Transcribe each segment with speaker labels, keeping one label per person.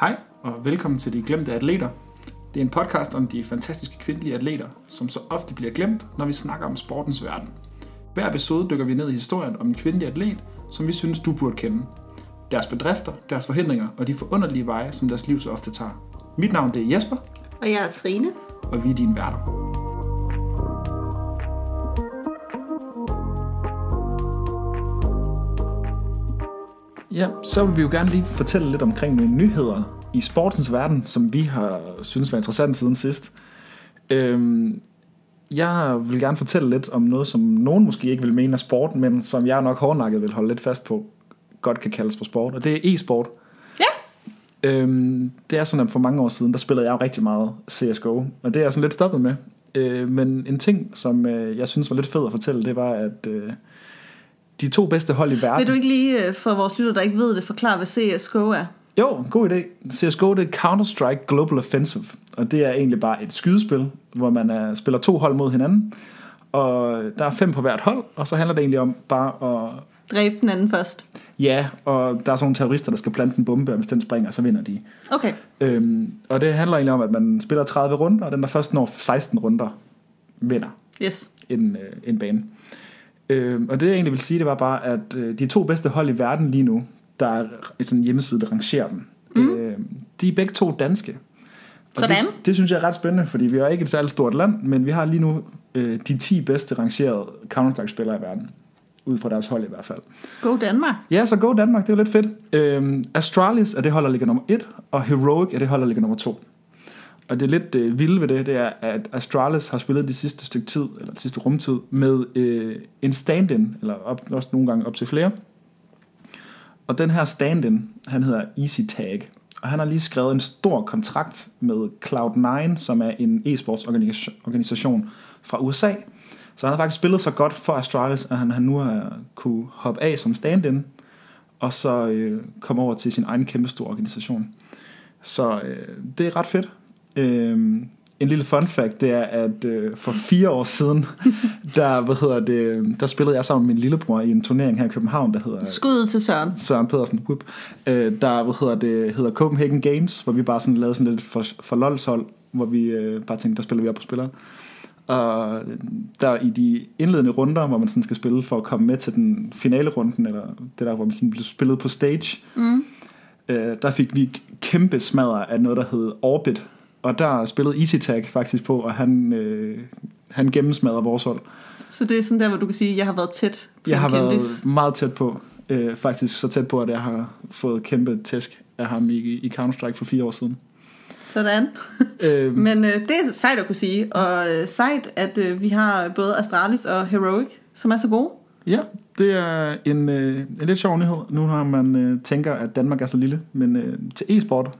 Speaker 1: Hej og velkommen til De Glemte Atleter. Det er en podcast om de fantastiske kvindelige atleter, som så ofte bliver glemt, når vi snakker om sportens verden. Hver episode dykker vi ned i historien om en kvindelig atlet, som vi synes, du burde kende. Deres bedrifter, deres forhindringer og de forunderlige veje, som deres liv så ofte tager. Mit navn det er Jesper,
Speaker 2: Og jeg er Trine.
Speaker 1: og vi er dine værter. Ja, så vil vi jo gerne lige fortælle lidt omkring nogle nyheder i sportens verden, som vi har synes var interessant siden sidst. Øhm, jeg vil gerne fortælle lidt om noget, som nogen måske ikke vil mene er sport, men som jeg nok hårdnakket vil holde lidt fast på, godt kan kaldes for sport, og det er e-sport.
Speaker 2: Ja.
Speaker 1: Øhm, det er sådan, at for mange år siden, der spillede jeg jo rigtig meget CSGO, og det er jeg sådan lidt stoppet med. Øh, men en ting, som øh, jeg synes var lidt fed at fortælle, det var, at øh, de to bedste hold i verden...
Speaker 2: Vil du ikke lige øh, for vores lytter, der ikke ved det, forklare, hvad CSGO er?
Speaker 1: Jo, god idé. CSGO det er Counter-Strike Global Offensive, og det er egentlig bare et skydespil, hvor man er, spiller to hold mod hinanden, og der er fem på hvert hold, og så handler det egentlig om bare at...
Speaker 2: Dræb den anden først.
Speaker 1: Ja, og der er sådan nogle terrorister, der skal plante en bombe, og hvis den springer, så vinder de.
Speaker 2: Okay.
Speaker 1: Øhm, og det handler egentlig om, at man spiller 30 runder, og den der først når 16 runder, vinder
Speaker 2: Yes.
Speaker 1: en, øh, en bane. Øhm, og det jeg egentlig vil sige, det var bare, at øh, de to bedste hold i verden lige nu, der er sådan en hjemmeside, der rangerer dem, mm. øh, de er begge to danske. Og
Speaker 2: Sådan.
Speaker 1: Det, det synes jeg er ret spændende, fordi vi er ikke et særligt stort land, men vi har lige nu øh, de 10 bedste rangerede Counter-Strike-spillere i verden. Ud fra deres hold i hvert fald.
Speaker 2: Go Danmark.
Speaker 1: Ja, så go Danmark, det er jo lidt fedt. Øhm, Astralis er det hold, der ligger nummer 1, og Heroic er det hold, der ligger nummer 2. Og det er lidt øh, vilde ved det, det er, at Astralis har spillet de sidste stykke tid, eller de sidste rumtid, med øh, en stand-in, eller op, også nogle gange op til flere. Og den her stand-in, han hedder Easy Tag, og han har lige skrevet en stor kontrakt med Cloud9, som er en e-sports organisation- fra USA. Så han har faktisk spillet så godt for Astralis, at han, han nu har kunne hoppe af som stand-in, og så øh, komme over til sin egen kæmpe store organisation. Så øh, det er ret fedt. Øh, en lille fun fact, det er, at øh, for fire år siden, der, hvad hedder det, der spillede jeg sammen med min lillebror i en turnering her i København, der hedder
Speaker 2: Skud til Søren.
Speaker 1: Søren Pedersen, whoop, øh, der hvad hedder det, hedder Copenhagen Games, hvor vi bare sådan lavede sådan lidt for, for lolshold, hvor vi øh, bare tænkte, der spiller vi op på spillere. Og der i de indledende runder, hvor man sådan skal spille for at komme med til den finale runden, eller det der, hvor man sådan blev spillet på stage,
Speaker 2: Mm.
Speaker 1: øh, der fik vi kæmpe smadre af noget, der hed Orbit. Og der spillede Easy Tag faktisk på, og han, øh, han gennemsmadrede vores hold.
Speaker 2: Så det er sådan der, hvor du kan sige, at jeg har været tæt på
Speaker 1: Jeg har
Speaker 2: kendis.
Speaker 1: været meget tæt på, øh, faktisk så tæt på, at jeg har fået kæmpe tæsk af ham i, i Counter-Strike for fire år siden.
Speaker 2: Sådan.
Speaker 1: Øh,
Speaker 2: Men øh, det er sejt at kunne sige. Og øh, sejt, at øh, vi har både Astralis og Heroic, som er så gode.
Speaker 1: ja, det er en, øh, en lidt sjov nyhed, nu når man øh, tænker, at Danmark er så lille. Men øh, til e-sport,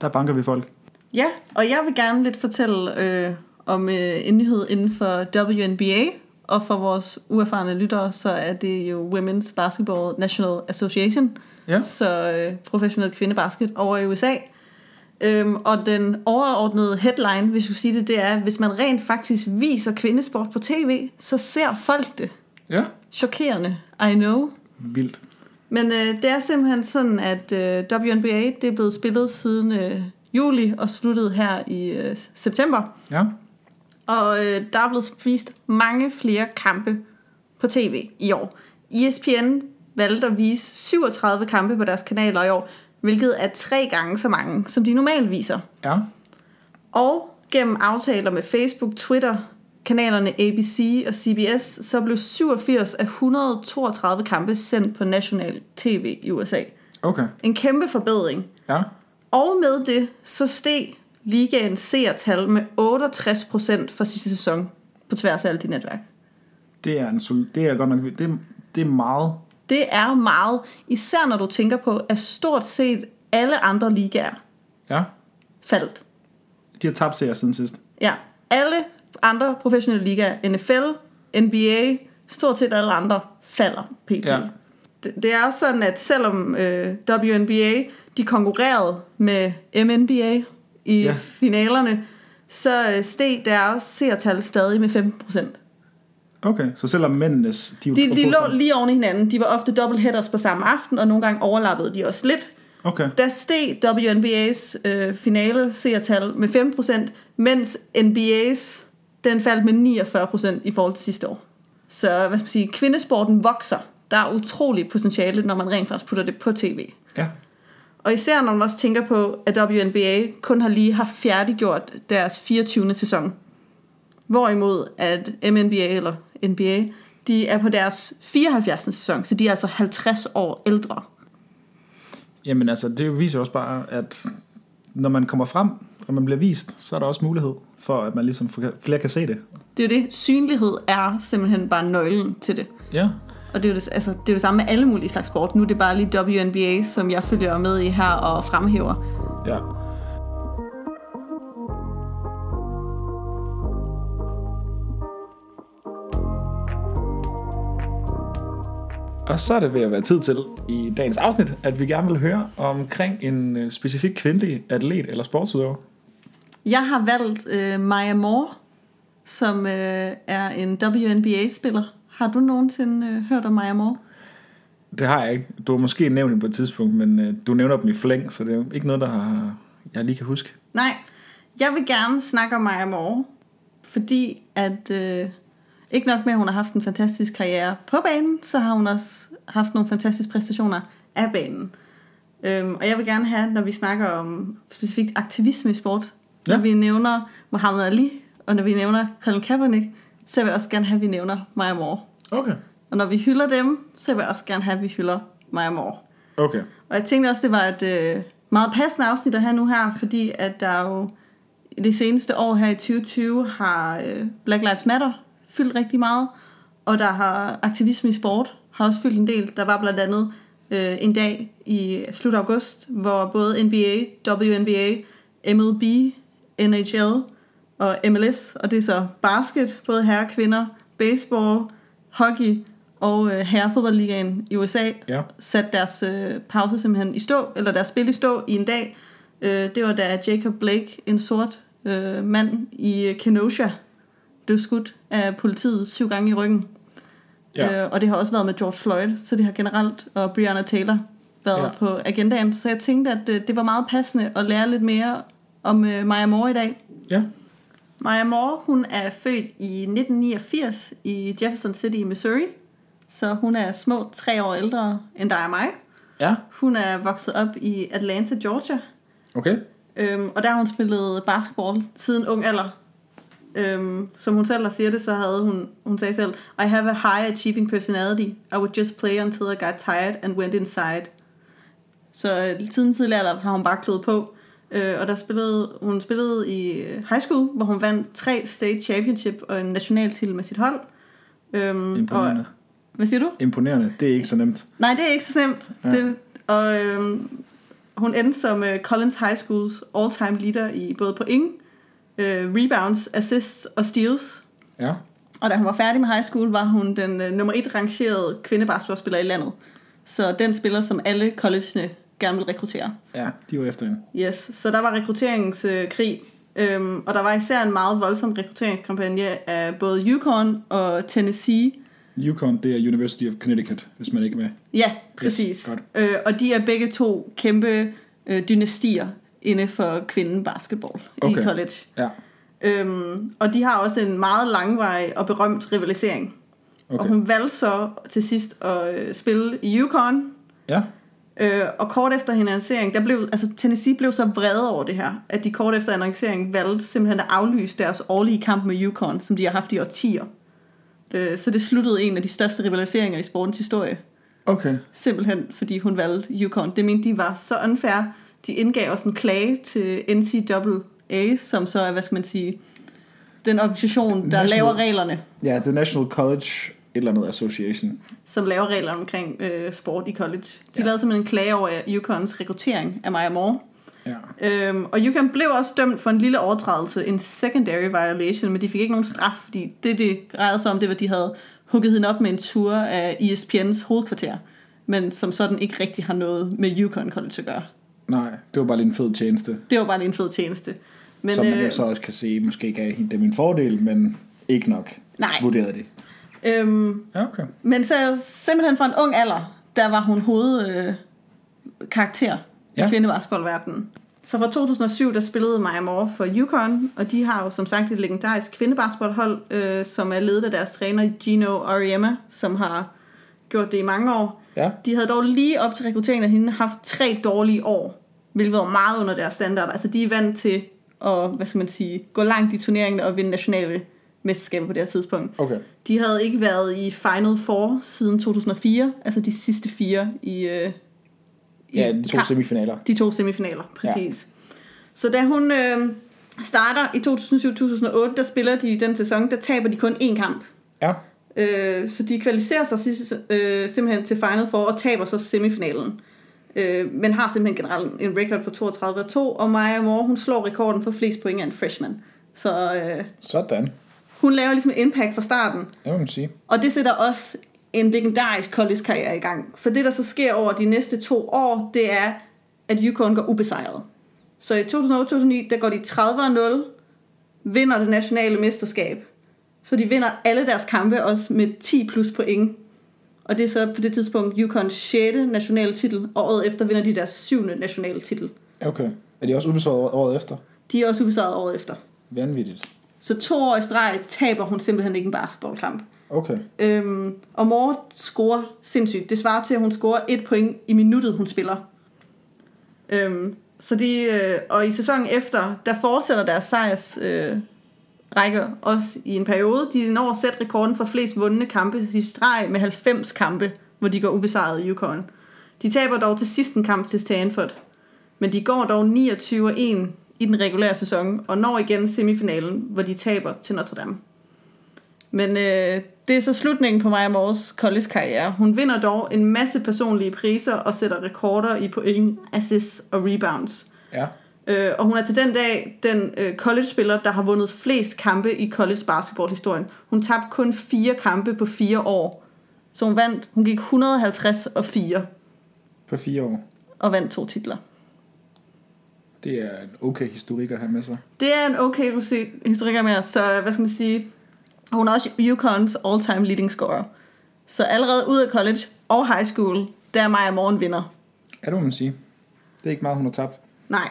Speaker 1: der banker vi folk.
Speaker 2: Ja, og jeg vil gerne lidt fortælle øh, om øh, en nyhed inden for WNBA. Og for vores uerfarne lyttere, så er det jo Women's Basketball National Association.
Speaker 1: Ja.
Speaker 2: Så øh, professionel kvindebasket over i USA. Øhm, og den overordnede headline, hvis du sige det, det er, hvis man rent faktisk viser kvindesport på tv, så ser folk det.
Speaker 1: Ja.
Speaker 2: Chokerende, I know.
Speaker 1: Vildt.
Speaker 2: Men øh, det er simpelthen sådan, at øh, WNBA det er blevet spillet siden øh, juli og sluttet her i øh, september.
Speaker 1: Ja.
Speaker 2: Og øh, der er blevet vist mange flere kampe på tv i år. ESPN valgte at vise 37 kampe på deres kanaler i år, hvilket er tre gange så mange, som de normalt viser.
Speaker 1: Ja.
Speaker 2: Og gennem aftaler med Facebook, Twitter, kanalerne ABC og CBS, så blev 87 af 132 kampe sendt på national tv i USA.
Speaker 1: Okay.
Speaker 2: En kæmpe forbedring.
Speaker 1: Ja.
Speaker 2: Og med det, så steg ligaens seertal med 68% for sidste sæson på tværs af alle de netværk.
Speaker 1: Det er, en sol- det er godt nok det, det er meget.
Speaker 2: Det er meget, især når du tænker på, at stort set alle andre ligaer
Speaker 1: Ja.
Speaker 2: faldt.
Speaker 1: De har tabt sig siden sidst.
Speaker 2: Ja, alle andre professionelle ligaer, NFL, NBA, stort set alle andre falder pt.
Speaker 1: Ja.
Speaker 2: Det, er sådan, at selvom øh, WNBA, de konkurrerede med MNBA i
Speaker 1: Ja.
Speaker 2: finalerne, så øh, steg deres seertal stadig med 15%.
Speaker 1: Okay, så selvom mændenes... De,
Speaker 2: De, de lå lige oven i hinanden. De var ofte dobbeltheaders på samme aften, og nogle gange overlappede de også lidt.
Speaker 1: Okay.
Speaker 2: Der steg WNBA's øh, finale seertal med 15%, mens NBA's den faldt med 49% i forhold til sidste år. Så hvad skal man sige, kvindesporten vokser. Der er utrolig potentiale, når man rent faktisk putter det på tv.
Speaker 1: Ja.
Speaker 2: Og især når man også tænker på, at WNBA kun har lige haft færdiggjort deres 24. sæson. Hvorimod at MNBA eller NBA, de er på deres 74. sæson, så de er altså 50 år ældre.
Speaker 1: Jamen altså, det viser også bare, at når man kommer frem, og man bliver vist, så er der også mulighed for, at man ligesom flere kan se det.
Speaker 2: Det er det. Synlighed er simpelthen bare nøglen til det.
Speaker 1: Ja.
Speaker 2: Og det er, jo det, altså, det er jo det samme med alle mulige slags sport. Nu er det bare lige WNBA, som jeg følger med i her og fremhæver.
Speaker 1: Ja. Og så er det ved at være tid til i dagens afsnit, at vi gerne vil høre omkring en øh, specifik kvindelig atlet eller sportsudøver.
Speaker 2: Jeg har valgt øh, Maya Moore, som øh, er en WNBA-spiller. Har du nogensinde øh, hørt om Maya Moore?
Speaker 1: Det har jeg ikke. Du har måske nævnt det på et tidspunkt, men øh, du nævner dem i flæng, så det er jo ikke noget, der har, jeg lige kan huske.
Speaker 2: Nej, jeg vil gerne snakke om Maya Moore, fordi at øh, ikke nok med, at hun har haft en fantastisk karriere på banen, så har hun også haft nogle fantastiske præstationer af banen. Øhm, og jeg vil gerne have, når vi snakker om specifikt aktivisme i sport, ja. Når vi nævner Muhammad Ali, og når vi nævner Colin Kaepernick, så vil jeg også gerne have, at vi nævner Maya Moore.
Speaker 1: Okay.
Speaker 2: Og når vi hylder dem, så vil jeg også gerne have, at vi hylder Maya Moore.
Speaker 1: Okay.
Speaker 2: Og jeg tænkte også, det var et øh, meget passende afsnit at have nu her, fordi at der jo i det seneste år her i 2020 har øh, Black Lives Matter fyldt rigtig meget, og der har aktivisme i sport har også fyldt en del. Der var blandt andet øh, en dag i slut august, hvor både NBA, WNBA, MLB, NHL og MLS, og det er så basket, både herre og kvinder, baseball, hockey og øh, herrefodboldligaen i USA,
Speaker 1: Ja.
Speaker 2: sat deres øh, pause simpelthen i stå, eller deres spil i stå i en dag. Øh, det var da Jacob Blake, en sort øh, mand i Kenosha, blev skudt af politiet syv gange i ryggen.
Speaker 1: Ja.
Speaker 2: Øh, og det har også været med George Floyd, så det har generelt, og Breonna Taylor, været
Speaker 1: Ja.
Speaker 2: på agendaen. Så jeg tænkte, at øh, det var meget passende at lære lidt mere om øh, Maya Moore i dag.
Speaker 1: Ja.
Speaker 2: Maya Moore, hun er født i 1989 i Jefferson City i Missouri. Så hun er små tre år ældre end dig og mig.
Speaker 1: Ja.
Speaker 2: Hun er vokset op i Atlanta, Georgia.
Speaker 1: Okay.
Speaker 2: Øhm, og der har hun spillet basketball siden ung alder. Øhm, som hun selv siger det, så havde hun, hun sagde selv, I have a high achieving personality. I would just play until I got tired and went inside. Så øh, siden tidligere alder har hun bare klået på. Øh, og der spillede, hun spillede i øh, high school, hvor hun vandt tre state championship og en national titel med sit hold. Øhm,
Speaker 1: Imponerende.
Speaker 2: Og, hvad siger du?
Speaker 1: Imponerende. Det er ikke så nemt.
Speaker 2: Nej, det er ikke så nemt.
Speaker 1: Ja.
Speaker 2: Ja. Det, og øhm, hun endte som øh, Collins High Schools all-time leader i både point, øh, rebounds, assists og steals.
Speaker 1: Ja.
Speaker 2: Og da hun var færdig med high school, var hun den øh, nummer et rangerede kvindebasketballspiller i landet. Så den spiller, som alle collegene gerne vil rekruttere.
Speaker 1: Ja, de var efter hende.
Speaker 2: Yes, så der var rekrutteringskrig, øhm, og der var især en meget voldsom rekrutteringskampagne af både Yukon og Tennessee,
Speaker 1: Yukon, det er University of Connecticut, hvis man ikke er med.
Speaker 2: Ja, præcis.
Speaker 1: godt.
Speaker 2: øh, og de er begge to kæmpe øh, dynastier inde for kvinden basketball
Speaker 1: Okay.
Speaker 2: i college.
Speaker 1: Ja.
Speaker 2: Øhm, og de har også en meget langvarig og berømt rivalisering. Okay. Og hun valgte så til sidst at øh, spille i Yukon.
Speaker 1: Ja.
Speaker 2: Øh, og kort efter hendes annoncering, der blev, altså Tennessee blev så vrede over det her, at de kort efter annonceringen valgte simpelthen at aflyse deres årlige kamp med Yukon, som de har haft i årtier. Øh, så det sluttede en af de største rivaliseringer i sportens historie.
Speaker 1: Okay.
Speaker 2: Simpelthen fordi hun valgte Yukon. Det mente de var så unfair. De indgav også en klage til NCAA, som så er, hvad skal man sige, den organisation, der
Speaker 1: National-
Speaker 2: laver reglerne.
Speaker 1: Ja, The National College eller andet association.
Speaker 2: som laver reglerne omkring øh, sport i college. De
Speaker 1: Ja.
Speaker 2: lavede simpelthen en klage over Yukons rekruttering af Maya Moore.
Speaker 1: Ja.
Speaker 2: Øhm, og Yukon blev også dømt for en lille overtrædelse, en secondary violation, men de fik ikke nogen straf, fordi det, det drejede sig om, det var, at de havde hugget hende op med en tur af ESPN's hovedkvarter, men som sådan ikke rigtig har noget med Yukon College at gøre.
Speaker 1: Nej, det var bare lige en fed tjeneste.
Speaker 2: Det var bare lige en fed tjeneste. Men,
Speaker 1: som man jo
Speaker 2: øh,
Speaker 1: så også kan sige, måske gav hende dem en fordel, men ikke nok,
Speaker 2: nej.
Speaker 1: vurderede de.
Speaker 2: Øhm,
Speaker 1: Ja, okay.
Speaker 2: men så simpelthen fra en ung alder, der var hun hovedkarakter øh. Ja. i kvindebasketballverdenen. Så fra 2007, der spillede Maja Moore for Yukon, og de har jo som sagt et legendarisk kvindebasketballhold, øh, som er ledet af deres træner Gino Auriemma, som har gjort det i mange år.
Speaker 1: Ja.
Speaker 2: De havde dog lige op til rekrutteringen af hende haft tre dårlige år, hvilket var meget under deres standard. Altså de er vant til at, hvad skal man sige, gå langt i turneringen og vinde nationale mesterskaber på det her tidspunkt.
Speaker 1: Okay.
Speaker 2: De havde ikke været i Final Four siden 2004, altså de sidste fire i, øh, i
Speaker 1: Ja, de to
Speaker 2: kamp-
Speaker 1: semifinaler.
Speaker 2: de to semifinaler, præcis. Ja. Så da hun øh, starter i 2007-2008, der spiller de den sæson, der taber de kun én kamp.
Speaker 1: Ja.
Speaker 2: Øh, så de kvalificerer sig sidste, øh, simpelthen til Final Four og taber så semifinalen. Øh, men har simpelthen generelt en record på 32-2, og Maja Moore, hun slår rekorden for flest point af en freshman. Så øh,
Speaker 1: Sådan.
Speaker 2: Hun laver ligesom en impact fra starten.
Speaker 1: Det må man sige.
Speaker 2: Og det sætter også en legendarisk college-karriere i gang. For det, der så sker over de næste to år, det er, at Yukon går ubesejret. Så i 2008-2009, der går de 30-0, vinder det nationale mesterskab. Så de vinder alle deres kampe også med 10 plus point. Og det er så på det tidspunkt Yukons 6. nationale titel, og året efter vinder de deres 7. nationale titel.
Speaker 1: Okay. Er de også ubesøget året efter?
Speaker 2: De er også ubesejret året efter.
Speaker 1: Vanvittigt.
Speaker 2: Så to år i streg taber hun simpelthen ikke en basketballkamp.
Speaker 1: Okay.
Speaker 2: Øhm, og Moore scorer sindssygt. Det svarer til, at hun scorer et point i minuttet, hun spiller. Øhm, så de, øh, og i sæsonen efter, der fortsætter deres sejrs øh, række også i en periode. De når at sætte rekorden for flest vundne kampe i streg med 90 kampe, hvor de går ubesejret i Yukon. De taber dog til sidste kamp til Stanford. Men de går dog 29-1 i den regulære sæson, og når igen semifinalen, hvor de taber til Notre Dame. Men øh, det er så slutningen på Maja Moores college-karriere. Hun vinder dog en masse personlige priser og sætter rekorder i point, assists og rebounds.
Speaker 1: Ja.
Speaker 2: Øh, og hun er til den dag den øh, college-spiller, der har vundet flest kampe i college basketball-historien. Hun tabte kun fire kampe på fire år. Så hun vandt, hun gik 150 og 4
Speaker 1: På fire år.
Speaker 2: og vandt to titler.
Speaker 1: Det er en okay historik at have med sig.
Speaker 2: Det er en okay historiker med, så hvad skal man sige, hun er også Yukons all-time leading scorer. Så allerede ud af college og high school, der er Maja Morgen vinder.
Speaker 1: Ja, det må man sige. Det er ikke meget, hun har tabt.
Speaker 2: Nej.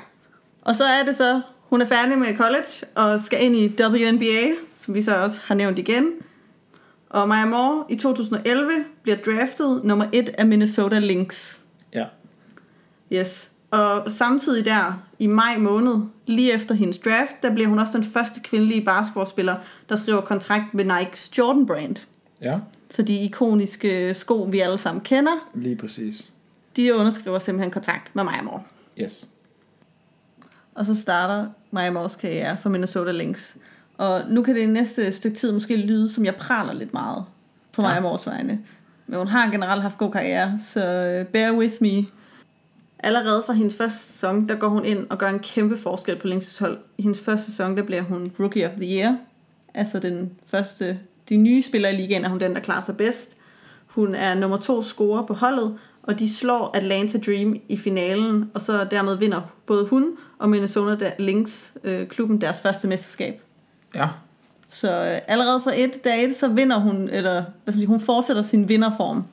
Speaker 2: Og så er det så, hun er færdig med college og skal ind i WNBA, som vi så også har nævnt igen. Og Maja Moore i 2011 bliver draftet nummer et af Minnesota Lynx.
Speaker 1: Ja.
Speaker 2: Yes. Og samtidig der, i maj måned, lige efter hendes draft, der bliver hun også den første kvindelige basketballspiller, der skriver kontrakt med Nikes Jordan brand.
Speaker 1: Ja,
Speaker 2: Så de ikoniske sko, vi alle sammen kender,
Speaker 1: lige præcis.
Speaker 2: de underskriver simpelthen kontrakt med Maja Moore.
Speaker 1: Yes.
Speaker 2: Og så starter Maja Moores karriere for Minnesota Lynx. Og nu kan det i næste stykke tid måske lyde, som jeg praler lidt meget på
Speaker 1: Ja.
Speaker 2: Maja Moores vegne. Men hun har generelt haft god karriere, så øh, bear with me. Allerede fra hendes første sæson, der går hun ind og gør en kæmpe forskel på Lynx's hold. I hendes første sæson, der bliver hun Rookie of the Year. Altså den første, de nye spillere i ligaen er hun den, der klarer sig bedst. Hun er nummer to scorer på holdet, og de slår Atlanta Dream i finalen, og så dermed vinder både hun og Minnesota Lynx øh, klubben deres første mesterskab.
Speaker 1: Ja.
Speaker 2: Så øh, allerede fra et dag et, så vinder hun, eller hvad skal man sige, hun fortsætter sin vinderform.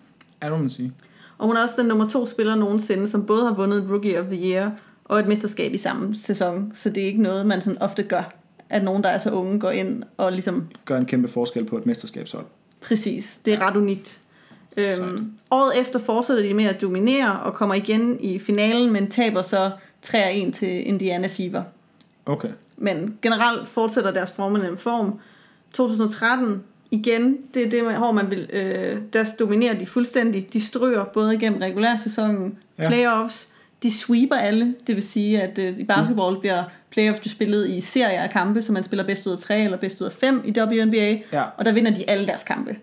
Speaker 1: Ja, det må man sige.
Speaker 2: Og hun er også den nummer to spiller nogensinde, som både har vundet et Rookie of the Year og et mesterskab i samme sæson. Så det er ikke noget, man sådan ofte gør, at nogen, der er så unge, går ind og ligesom
Speaker 1: Gør en kæmpe forskel på et mesterskabshold.
Speaker 2: Præcis, det er ret unikt.
Speaker 1: Sejt.
Speaker 2: Øhm, året efter fortsætter de med at dominere og kommer igen i finalen, men taber så 3-1 til Indiana Fever.
Speaker 1: Okay.
Speaker 2: Men generelt fortsætter deres formende form. 2013, igen, det er det, hvor man vil, øh, der dominerer de fuldstændig. De stryger både igennem regulærsæsonen,
Speaker 1: Ja.
Speaker 2: playoffs, de sweeper alle. Det vil sige, at øh, i basketball bliver playoffs spillet i serier af kampe, så man spiller bedst ud af 3 eller bedst ud af 5 i WNBA,
Speaker 1: Ja.
Speaker 2: og der vinder de alle deres kampe.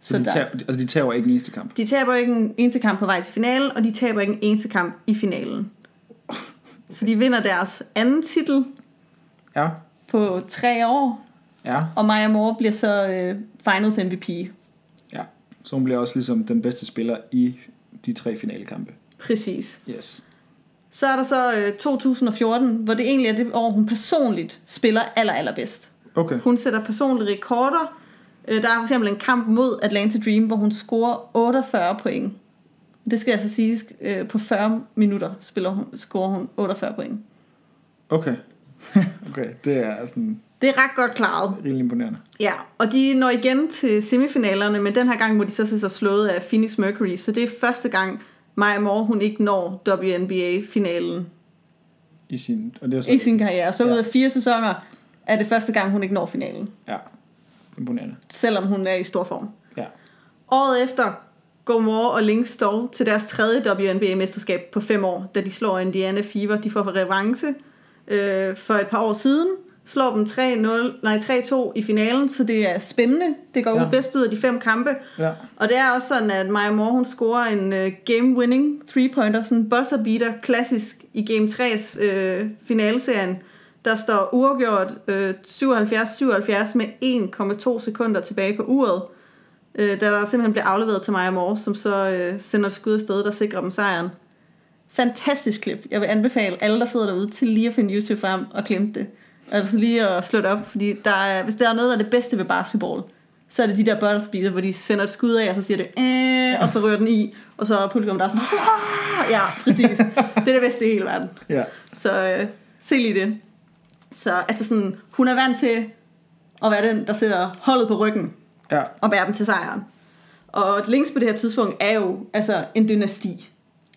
Speaker 1: Så, de,
Speaker 2: der-
Speaker 1: tager, altså, de tager ikke en eneste kamp.
Speaker 2: de taber ikke en eneste kamp på vej til finalen, og de taber ikke en eneste kamp i finalen. Så de vinder deres anden titel
Speaker 1: Ja.
Speaker 2: på tre år,
Speaker 1: Ja.
Speaker 2: og Maja Moore bliver så øh, finals MVP.
Speaker 1: Ja. Så hun bliver også ligesom den bedste spiller i de tre finalekampe.
Speaker 2: Præcis.
Speaker 1: Yes.
Speaker 2: Så er der så øh, 2014, hvor det egentlig er det år, hun personligt spiller aller, allerbedst.
Speaker 1: Okay.
Speaker 2: Hun sætter personlige rekorder. Øh, der er for eksempel en kamp mod Atlanta Dream, hvor hun scorer 48 point. Det skal altså sige, øh, på 40 minutter spiller hun, scorer hun 48 point.
Speaker 1: Okay. okay, det er sådan
Speaker 2: Det er ret godt klaret.
Speaker 1: rimelig imponerende.
Speaker 2: Ja, og de når igen til semifinalerne, men den her gang må de så se sig slået af Phoenix Mercury, så det er første gang, Maja Moore, hun ikke når WNBA-finalen
Speaker 1: I sin, og det er så,
Speaker 2: i sin karriere. Så
Speaker 1: Ja.
Speaker 2: ud af fire sæsoner er det første gang, hun ikke når finalen,
Speaker 1: Ja, imponerende.
Speaker 2: selvom hun er i stor form.
Speaker 1: Ja.
Speaker 2: Året efter går Moore og Lynx dog til deres tredje WNBA-mesterskab på fem år, da de slår Indiana Fever. De får revanche øh, for et par år siden, slår dem 3-0, nej, 3-2 i finalen, så det er spændende. Det går
Speaker 1: Ja.
Speaker 2: ja. bedst ud af de fem kampe.
Speaker 1: Ja.
Speaker 2: Og det er også sådan, at Maja Moore, hun scorer en uh, game-winning three-pointer, sådan en buzzer-beater, klassisk i Game 3's uh, finaleserien. Der står uafgjort uh, 77-77 med 1,2 sekunder tilbage på uret. Uh, da der simpelthen bliver afleveret til Maja Moore, som så uh, sender et skud afsted, der sikrer dem sejren. Fantastisk klip. Jeg vil anbefale alle, der sidder derude, til lige at finde YouTube frem og klemme det. Altså lige at slå det op, fordi der er, hvis der er noget, der er det bedste ved basketball, så er det de der butterspeeder, hvor de sender et skud af, og så siger det, øh, og så rører den i, og så er publikum der er sådan, "Wah!" ja, præcis. Det er det bedste i hele verden.
Speaker 1: Ja.
Speaker 2: Så øh, se lige det. Så altså sådan, hun er vant til at være den, der sætter holdet på ryggen
Speaker 1: Ja.
Speaker 2: og bærer dem til sejren. Og Lynx på det her tidspunkt er jo altså en dynasti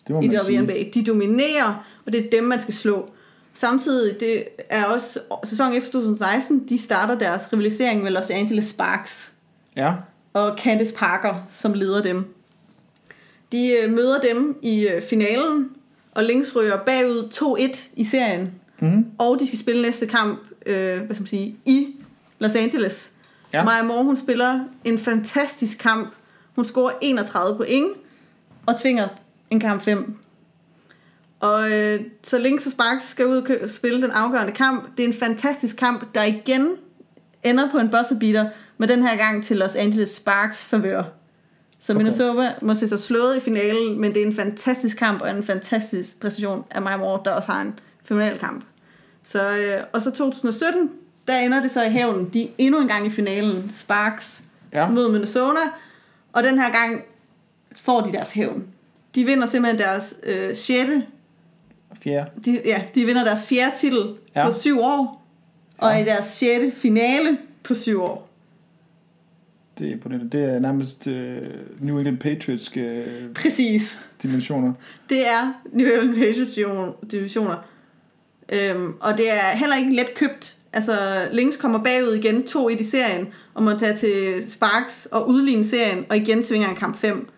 Speaker 1: Det må
Speaker 2: i. WNBA. De dominerer, og det er dem, man skal slå. Samtidig, det er også sæsonen efter 2016, de starter deres rivalisering med Los Angeles Sparks
Speaker 1: Ja.
Speaker 2: og Candice Parker, som leder dem. De øh, møder dem i øh, finalen, og Lynx ryger bagud 2-1 i serien.
Speaker 1: Mm.
Speaker 2: Og de skal spille næste kamp, øh, hvad skal man sige, i Los Angeles.
Speaker 1: Ja.
Speaker 2: Ja. Maja Moore, hun spiller en fantastisk kamp. Hun scorer 31 point og tvinger en kamp 5. Og øh, så Lynx og Sparks skal ud og spille den afgørende kamp. Det er en fantastisk kamp, der igen ender på en buzzerbeater, men den her gang til Los Angeles Sparks favør. Så
Speaker 1: Okay.
Speaker 2: Minnesota må se sig slået i finalen, men det er en fantastisk kamp og en fantastisk præcision af Maja Moore, der også har en finalkamp. Så, øh, og så 2017, der ender det så i hævnen. De er endnu en gang i finalen, Sparks
Speaker 1: Ja.
Speaker 2: mod Minnesota, og den her gang får de deres hævn. De vinder simpelthen deres øh, 6.
Speaker 1: Fjerde.
Speaker 2: De, ja, de vinder deres fjerde titel
Speaker 1: Ja.
Speaker 2: på syv år, og
Speaker 1: Ja.
Speaker 2: i deres 6. finale på syv år.
Speaker 1: Det er imponerende. Det er nærmest uh, New England Patriots uh,
Speaker 2: Præcis.
Speaker 1: dimensioner.
Speaker 2: Det er New England Patriots divisioner. Øhm, og det er heller ikke let købt. Altså, Lynx kommer bagud igen 2-1 i serien, og må tage til Sparks og udligne serien, og igen svinger en kamp 5.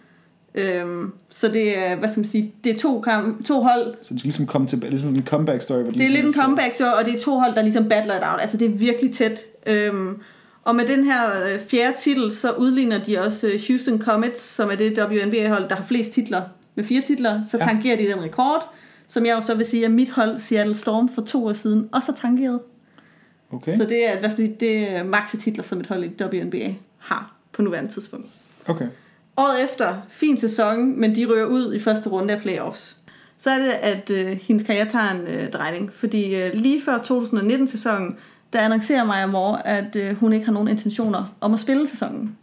Speaker 2: Øhm, så det er, hvad skal man sige, det er to, kamp, to hold,
Speaker 1: Så det skal ligesom komme til, ligesom en comeback story. hvor de
Speaker 2: Det er
Speaker 1: ligesom
Speaker 2: lidt en comeback show, og det er to hold, der ligesom battler it out. Altså, det er virkelig tæt. Øhm, og med den her øh, fjerde titel, så udligner de også øh, Houston Comets, som er det WNBA-hold, der har flest titler. Med fire titler, så
Speaker 1: Ja.
Speaker 2: tangerer de den rekord, som jeg jo så vil sige, at mit hold, Seattle Storm, for to år siden, også har tangeret.
Speaker 1: Okay.
Speaker 2: Så det er, hvad skal man sige, det er titler, som et hold i WNBA har på nuværende tidspunkt.
Speaker 1: Okay.
Speaker 2: Året efter, fin sæson, men de rører ud i første runde af playoffs. Så er det, at øh, hendes karriere tager en øh, drejning, fordi øh, lige før 2019-sæsonen, der annoncerer Maja Moore, at øh, hun ikke har nogen intentioner om at spille sæsonen.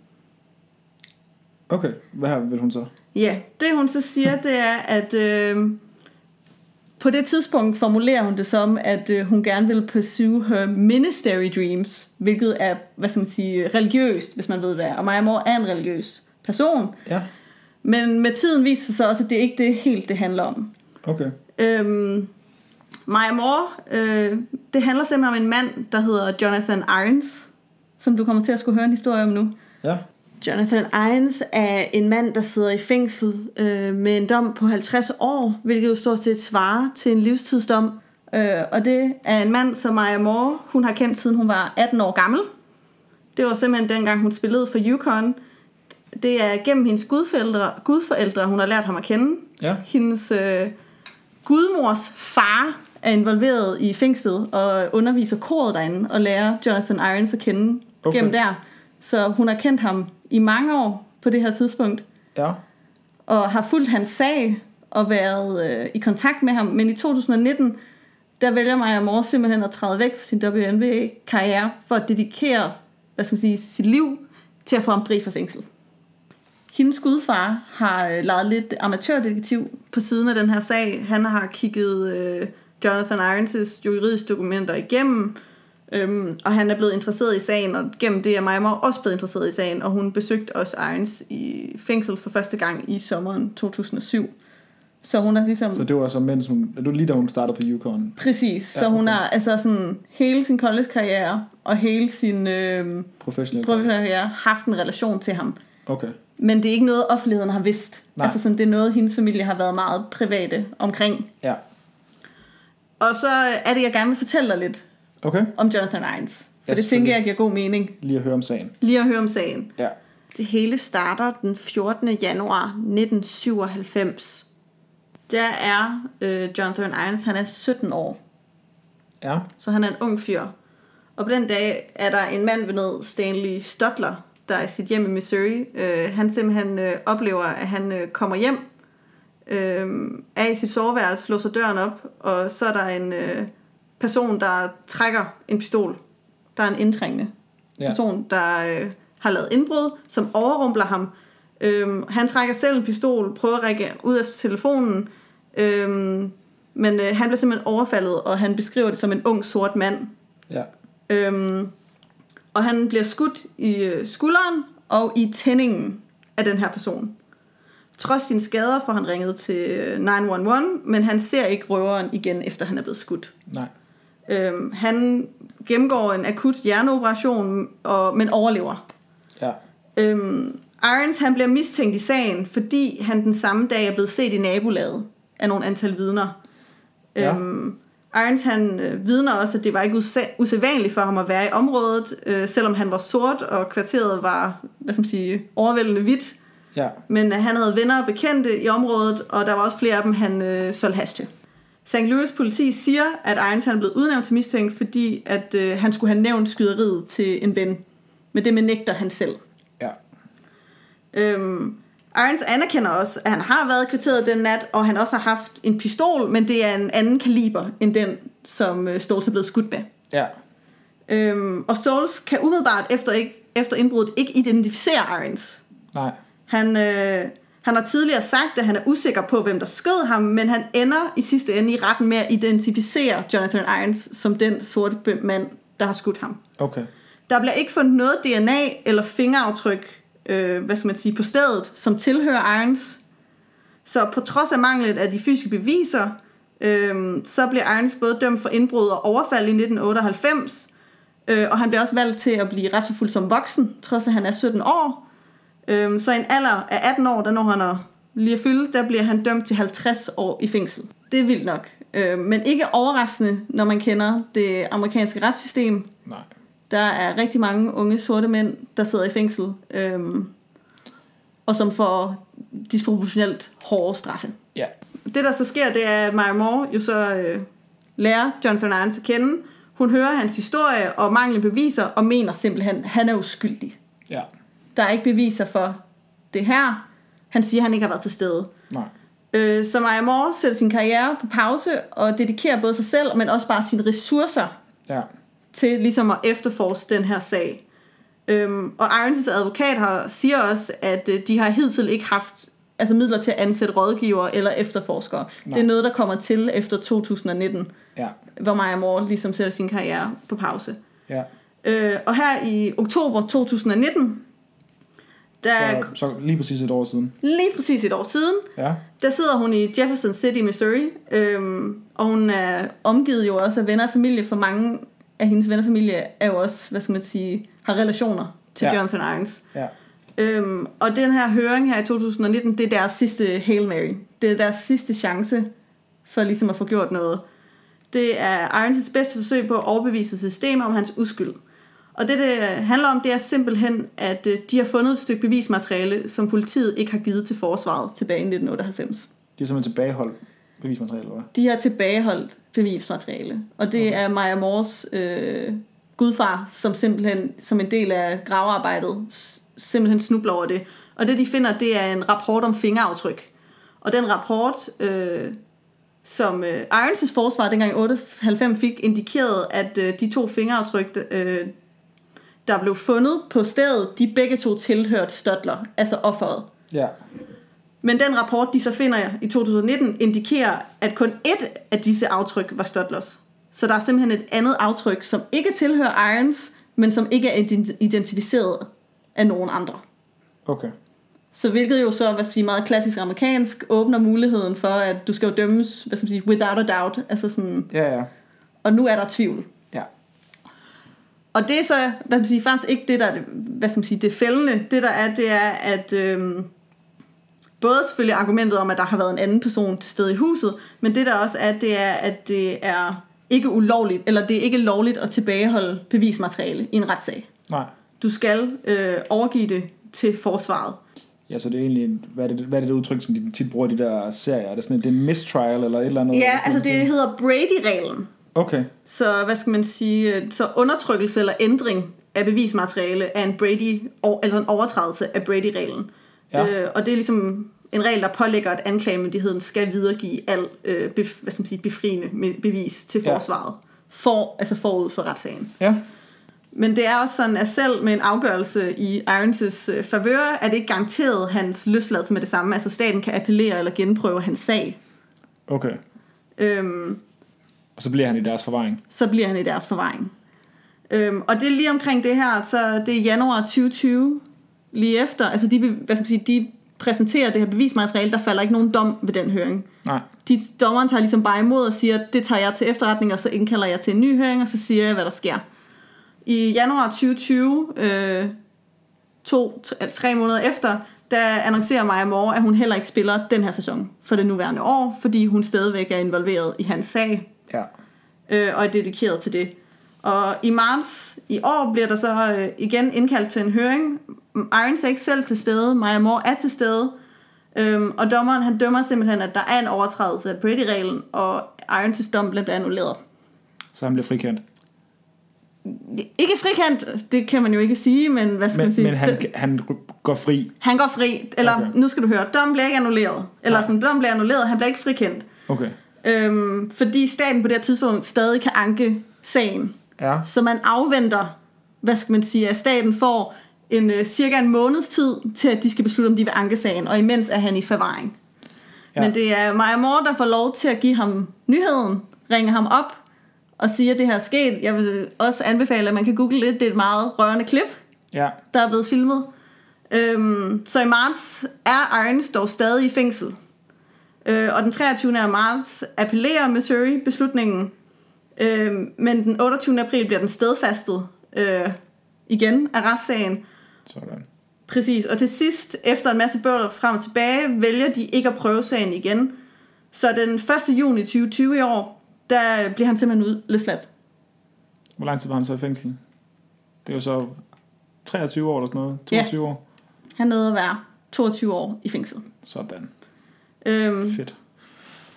Speaker 1: Okay. Hvad vil hun så?
Speaker 2: Ja, det hun så siger, det er, at øh, på det tidspunkt formulerer hun det som, at øh, hun gerne vil pursue her ministry dreams, hvilket er, hvad skal man sige, religiøst, hvis man ved hvad. Og Maja Moore er en religiøs person,
Speaker 1: Ja.
Speaker 2: men med tiden viser det sig også, at det ikke det helt det handler om.
Speaker 1: Okay.
Speaker 2: Øhm, Maja Moore, øh, det handler simpelthen om en mand, der hedder Jonathan Irons, som du kommer til at skulle høre en historie om nu.
Speaker 1: Ja.
Speaker 2: Jonathan Irons er en mand, der sidder i fængsel øh, med en dom på 50 år, hvilket jo stort set svarer til en livstidsdom. Øh, og det er en mand, som Maja Moore, hun har kendt siden hun var 18 år gammel. Det var simpelthen dengang, hun spillede for Yukon. Det er gennem hendes gudforældre, gudforældre hun har lært ham at kende.
Speaker 1: Ja.
Speaker 2: Hendes øh, gudmors far er involveret i fængslet og underviser koret derinde og lærer Jonathan Irons at kende Okay. gennem der. Så hun har kendt ham i mange år på det her tidspunkt
Speaker 1: Ja.
Speaker 2: og har fulgt hans sag og været øh, i kontakt med ham. Men i 2019, der vælger Maja Moore simpelthen at træde væk fra sin WNBA-karriere for at dedikere hvad skal man sige, sit liv til at få ham fri fra fængsel. Hendes gudfar har øh, leget lidt amatørdetektiv på siden af den her sag. Han har kigget øh, Jonathan Irons' juridiske dokumenter igennem, øhm, og han er blevet interesseret i sagen, og gennem det er Maja også blevet interesseret i sagen, og hun besøgte også Irons i fængsel for første gang i sommeren 2007. Så hun er ligesom...
Speaker 1: Så det var så mens hun, det var lige da hun startede på Yukon.
Speaker 2: Præcis,
Speaker 1: Ja,
Speaker 2: så hun
Speaker 1: okay.
Speaker 2: har altså sådan hele sin college-karriere og hele sin øh,
Speaker 1: Professionel.
Speaker 2: professionelle karriere haft en relation til ham.
Speaker 1: Okay.
Speaker 2: Men det er ikke noget, offentligheden har vidst.
Speaker 1: Nej.
Speaker 2: Altså sådan, det er noget, hendes familie har været meget private omkring.
Speaker 1: Ja.
Speaker 2: Og så er det, jeg gerne vil fortælle dig lidt
Speaker 1: Okay.
Speaker 2: om Jonathan Irons. For
Speaker 1: Ja,
Speaker 2: det tænker jeg giver god mening.
Speaker 1: Lige at høre om sagen.
Speaker 2: Lige at høre om sagen.
Speaker 1: Ja.
Speaker 2: Det hele starter den 14. januar 1997. Der er øh, Jonathan Irons, han er 17 år.
Speaker 1: Ja.
Speaker 2: Så han er en ung fyr. Og på den dag er der en mand ved ned, Stanley Stutler, der er sit hjem i Missouri. Øh, han simpelthen øh, oplever, at han øh, kommer hjem, øh, er i sit soveværelse, låser døren op, og så er der en øh, person, der trækker en pistol. Der er en indtrængende
Speaker 1: Ja.
Speaker 2: person, der øh, har lavet indbrud, som overrumpler ham. Øhm, han trækker selv en pistol, prøver at række ud efter telefonen, øhm, men øh, han bliver simpelthen overfaldet, og han beskriver det som en ung sort mand.
Speaker 1: Ja.
Speaker 2: Øhm, og han bliver skudt i øh, skulderen og i tændingen af den her person. Trods sine skader får han ringet til øh, 911, men han ser ikke røveren igen, efter han er blevet skudt.
Speaker 1: Nej.
Speaker 2: Øhm, han gennemgår en akut hjerneoperation, og, men overlever.
Speaker 1: Ja.
Speaker 2: Øhm, Irons han bliver mistænkt i sagen, fordi han den samme dag er blevet set i nabolaget af nogle antal vidner.
Speaker 1: Ja.
Speaker 2: Øhm, Irons han øh, vidner også, at det var ikke usa- usædvanligt for ham at være i området, øh, selvom han var sort, og kvarteret var hvad skal man sige, overvældende hvidt.
Speaker 1: Ja.
Speaker 2: Men øh, han havde venner og bekendte i området, og der var også flere af dem, han øh, solgte hash til. St. Louis politi siger, at Irons han er blevet udnævnt til mistænkt, fordi at, øh, han skulle have nævnt skyderiet til en ven. Men det benægter han selv.
Speaker 1: Ja.
Speaker 2: Øhm, Irons anerkender også, at han har været i kvarteret den nat, og han også har haft en pistol, men det er en anden kaliber end den, som øh, Stolz er blevet skudt med.
Speaker 1: Ja.
Speaker 2: Øhm, og Stolz kan umiddelbart efter, ikke, efter indbruddet ikke identificere Irons.
Speaker 1: Nej.
Speaker 2: Han, øh, han har tidligere sagt, at han er usikker på, hvem der skød ham, men han ender i sidste ende i retten med at identificere Jonathan Irons som den sorte mand, der har skudt ham.
Speaker 1: Okay.
Speaker 2: Der bliver ikke fundet noget DNA eller fingeraftryk, øh, hvad skal man sige, på stedet, som tilhører Irons. Så på trods af manglet af de fysiske beviser, øh, så bliver Irons både dømt for indbrud og overfald i 1998, øh, og han bliver også valgt til at blive retsforfulgt som voksen, trods at han er 17 år. Øh, så i en alder af 18 år, der når han er lige at fylde, der bliver han dømt til 50 år i fængsel. Det er vildt nok. Øh, men ikke overraskende, når man kender det amerikanske retssystem.
Speaker 1: Nej.
Speaker 2: Der er rigtig mange unge sorte mænd, der sidder i fængsel, øhm, og som får disproportionelt hårde straffe.
Speaker 1: Ja.
Speaker 2: Det, der så sker, det er, at Maya Moore jo så øh, lærer Jonathan Irons at kende. Hun hører hans historie og mangler beviser, og mener simpelthen, at han er uskyldig.
Speaker 1: Ja.
Speaker 2: Der er ikke beviser for det her. Han siger, at han ikke har været til stede.
Speaker 1: Nej.
Speaker 2: Øh, så Maya Moore sætter sin karriere på pause, og dedikerer både sig selv, men også bare sine ressourcer
Speaker 1: Ja.
Speaker 2: Til ligesom at efterforske den her sag. Øhm, og Irons' advokat har, siger også, at øh, de har hidtil ikke haft altså midler til at ansætte rådgivere eller efterforskere.
Speaker 1: Nej.
Speaker 2: Det er noget, der kommer til efter 2019,
Speaker 1: Ja.
Speaker 2: hvor Maja Moore ligesom sætter sin karriere på pause.
Speaker 1: Ja.
Speaker 2: Øh, og her i oktober 2019, der
Speaker 1: Så, så lige præcis et år siden.
Speaker 2: lige præcis et år siden,
Speaker 1: Ja.
Speaker 2: der sidder hun i Jefferson City, Missouri, øhm, og hun er omgivet jo også af venner og familie, for mange af hendes venner og familie er jo også, hvad skal man sige, har relationer til
Speaker 1: Ja.
Speaker 2: Jonathan Irons.
Speaker 1: Ja.
Speaker 2: Øhm, og den her høring her i 2019, det er deres sidste Hail Mary. Det er deres sidste chance for ligesom at få gjort noget. Det er Irons' bedste forsøg på at overbevise systemet om hans uskyld. Og det, det handler om, det er simpelthen, at øh, de har fundet et stykke bevismateriale, som politiet ikke har givet til forsvaret tilbage i 1998.
Speaker 1: Det er simpelthen tilbageholdt bevismateriale, eller hvad?
Speaker 2: De har tilbageholdt bevismateriale. Og det er Maja Moores øh, gudfar, som simpelthen som en del af gravearbejdet simpelthen snubler over det. Og det de finder, det er en rapport om fingeraftryk. Og den rapport, øh, som øh, Irons' forsvar dengang i 98 fik, indikerede, at øh, de to fingeraftryk, øh, der blev fundet på stedet, de begge to tilhørte Stutler, altså offeret.
Speaker 1: Ja.
Speaker 2: Men den rapport, de så finder i 2019, indikerer, at kun ét af disse aftryk var støtlers. Så der er simpelthen et andet aftryk, som ikke tilhører Irons, men som ikke er ident- identificeret af nogen andre.
Speaker 1: Okay.
Speaker 2: Så hvilket jo så, hvad skal sige, meget klassisk amerikansk, åbner muligheden for, at du skal jo dømmes, hvad skal man sige, without a doubt. Altså sådan,
Speaker 1: Ja, ja.
Speaker 2: og nu er der tvivl.
Speaker 1: Ja.
Speaker 2: Og det er så, hvad skal man sige, faktisk ikke det, der er det, hvad skal man sige, det fældende. Det der er, det er, at øhm, både selvfølgelig argumentet om, at der har været en anden person til stede i huset, men det der også er, det er, at det er ikke ulovligt, eller det er ikke lovligt at tilbageholde bevismateriale i en retssag.
Speaker 1: Nej.
Speaker 2: Du skal øh, overgive det til forsvaret.
Speaker 1: Ja, så det er egentlig, en- hvad er det, hvad er det udtryk, som de tit bruger i de der serier? Er det sådan, et- det er mistrial eller et eller andet?
Speaker 2: Ja,
Speaker 1: Eller sådan
Speaker 2: altså det
Speaker 1: noget?
Speaker 2: hedder Brady-reglen.
Speaker 1: Okay,
Speaker 2: Så hvad skal man sige, så undertrykkelse eller ændring af bevismateriale er en Brady, eller en overtrædelse af Brady-reglen.
Speaker 1: Ja.
Speaker 2: Øh, og det er ligesom en regel, der pålægger, at anklagemyndigheden skal videregive al øh, bef, hvad skal man sige, befriende bevis til
Speaker 1: Ja.
Speaker 2: forsvaret. For, altså forud for retssagen.
Speaker 1: ja.
Speaker 2: Men det er også sådan, at selv med en afgørelse i Irons' øh, favør, er det ikke garanteret hans løsladelse med det samme. Altså staten kan appellere eller genprøve hans sag.
Speaker 1: Okay.
Speaker 2: Øhm,
Speaker 1: Og så bliver han i deres forvaring.
Speaker 2: så bliver han i deres forvaring. Øhm, og det er lige omkring det her, så det er januar 2020, lige efter, altså de, hvad skal man sige, de præsenterer det her bevismateriale, der falder ikke nogen dom ved den høring.
Speaker 1: Nej.
Speaker 2: De, dommeren tager ligesom bare imod og siger, det tager jeg til efterretning, og så indkalder jeg til en ny høring, og så siger jeg, hvad der sker. I januar 2020, øh, to, t- tre måneder efter, der annoncerer Maja Moore, at hun heller ikke spiller den her sæson for det nuværende år, fordi hun stadigvæk er involveret i hans sag,
Speaker 1: Ja.
Speaker 2: øh, og er dedikeret til det. Og i marts i år bliver der så øh, igen indkaldt til en høring. Irons er ikke selv til stede, Maja Moore er til stede, øhm, og dommeren han dømmer simpelthen, at der er en overtrædelse af Brady-reglen, og Irons' dom bliver annulleret.
Speaker 1: Så han bliver frikendt.
Speaker 2: Ikke frikendt, det kan man jo ikke sige, men hvad skal man
Speaker 1: Men,
Speaker 2: sige?
Speaker 1: men han,
Speaker 2: Det-
Speaker 1: han går fri.
Speaker 2: han går fri, eller
Speaker 1: okay.
Speaker 2: nu skal du høre, dommen bliver ikke annulleret. Eller
Speaker 1: Nej.
Speaker 2: sådan, dommen bliver annulleret, han bliver ikke frikendt.
Speaker 1: Okay.
Speaker 2: Øhm, fordi staten på det her tidspunkt stadig kan anke sagen.
Speaker 1: Ja.
Speaker 2: Så man afventer, hvad skal man sige, at staten får en øh, cirka en måneds tid til, at de skal beslutte, om de vil anke sagen, og imens er han i forvaring.
Speaker 1: Ja.
Speaker 2: Men det er Maja Moore, der får lov til at give ham nyheden, ringe ham op og sige, at det her er sket. Jeg vil også anbefale, at man kan google det. Det er et meget rørende klip,
Speaker 1: Ja.
Speaker 2: der er blevet filmet. Øhm, så i marts er Irons dog stadig i fængsel. Øh, og den 23. af marts appellerer Missouri beslutningen, øh, men den 28. april bliver den stedfastet øh, igen af retssagen.
Speaker 1: Sådan.
Speaker 2: Præcis, og til sidst, efter en masse bøvler frem og tilbage, vælger de ikke at prøve sagen igen. Så den 1. juni 2020 i år, der bliver han simpelthen ud- løsladt.
Speaker 1: Hvor lang tid var han så i fængsel? Det er jo så 23 år eller sådan noget. 22 ja. år.
Speaker 2: Han nåede at være 22 år i fængsel.
Speaker 1: Sådan.
Speaker 2: Øhm,
Speaker 1: Fedt.